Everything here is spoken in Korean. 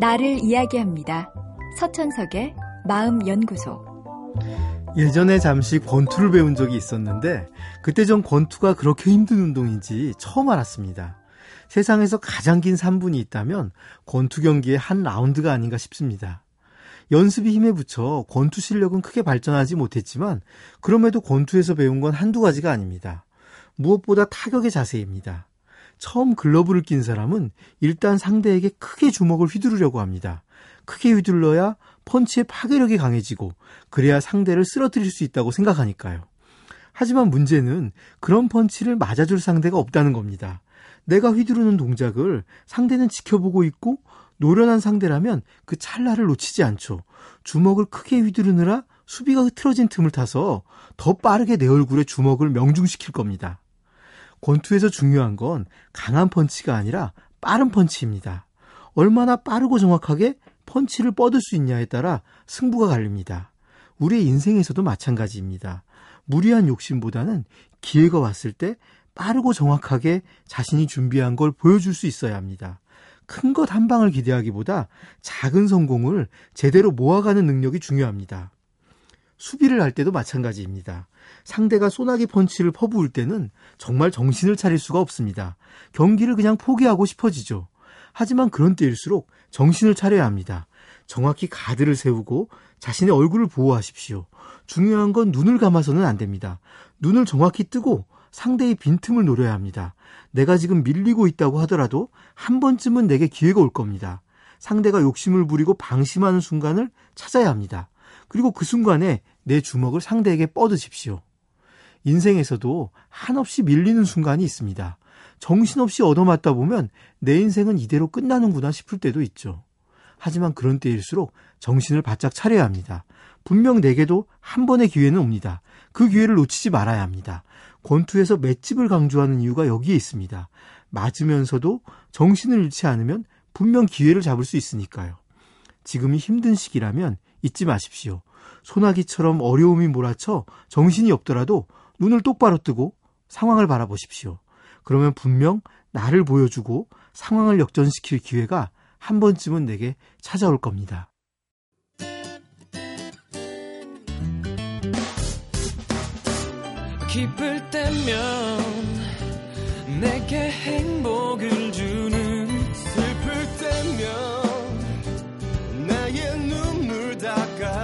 나를 이야기합니다. 서천석의 마음연구소. 예전에 잠시 권투를 배운 적이 있었는데 그때 전 권투가 그렇게 힘든 운동인지 처음 알았습니다. 세상에서 가장 긴 3분이 있다면 권투 경기의 한 라운드가 아닌가 싶습니다. 연습이 힘에 붙여 권투 실력은 크게 발전하지 못했지만 그럼에도 권투에서 배운 건 한두 가지가 아닙니다. 무엇보다 타격의 자세입니다. 처음 글러브를 낀 사람은 일단 상대에게 크게 주먹을 휘두르려고 합니다. 크게 휘둘러야 펀치의 파괴력이 강해지고 그래야 상대를 쓰러뜨릴 수 있다고 생각하니까요. 하지만 문제는 그런 펀치를 맞아줄 상대가 없다는 겁니다. 내가 휘두르는 동작을 상대는 지켜보고 있고 노련한 상대라면 그 찰나를 놓치지 않죠. 주먹을 크게 휘두르느라 수비가 흐트러진 틈을 타서 더 빠르게 내 얼굴에 주먹을 명중시킬 겁니다. 권투에서 중요한 건 강한 펀치가 아니라 빠른 펀치입니다. 얼마나 빠르고 정확하게 펀치를 뻗을 수 있냐에 따라 승부가 갈립니다. 우리의 인생에서도 마찬가지입니다. 무리한 욕심보다는 기회가 왔을 때 빠르고 정확하게 자신이 준비한 걸 보여줄 수 있어야 합니다. 큰 것 한 방을 기대하기보다 작은 성공을 제대로 모아가는 능력이 중요합니다. 수비를 할 때도 마찬가지입니다. 상대가 소나기 펀치를 퍼부을 때는 정말 정신을 차릴 수가 없습니다. 경기를 그냥 포기하고 싶어지죠. 하지만 그런 때일수록 정신을 차려야 합니다. 정확히 가드를 세우고 자신의 얼굴을 보호하십시오. 중요한 건 눈을 감아서는 안 됩니다. 눈을 정확히 뜨고 상대의 빈틈을 노려야 합니다. 내가 지금 밀리고 있다고 하더라도 한 번쯤은 내게 기회가 올 겁니다. 상대가 욕심을 부리고 방심하는 순간을 찾아야 합니다. 그리고 그 순간에 내 주먹을 상대에게 뻗으십시오. 인생에서도 한없이 밀리는 순간이 있습니다. 정신없이 얻어맞다 보면 내 인생은 이대로 끝나는구나 싶을 때도 있죠. 하지만 그런 때일수록 정신을 바짝 차려야 합니다. 분명 내게도 한 번의 기회는 옵니다. 그 기회를 놓치지 말아야 합니다. 권투에서 맷집을 강조하는 이유가 여기에 있습니다. 맞으면서도 정신을 잃지 않으면 분명 기회를 잡을 수 있으니까요. 지금이 힘든 시기라면 잊지 마십시오. 소나기처럼 어려움이 몰아쳐 정신이 없더라도 눈을 똑바로 뜨고 상황을 바라보십시오. 그러면 분명 나를 보여주고 상황을 역전시킬 기회가 한 번쯤은 내게 찾아올 겁니다. 기쁠 때면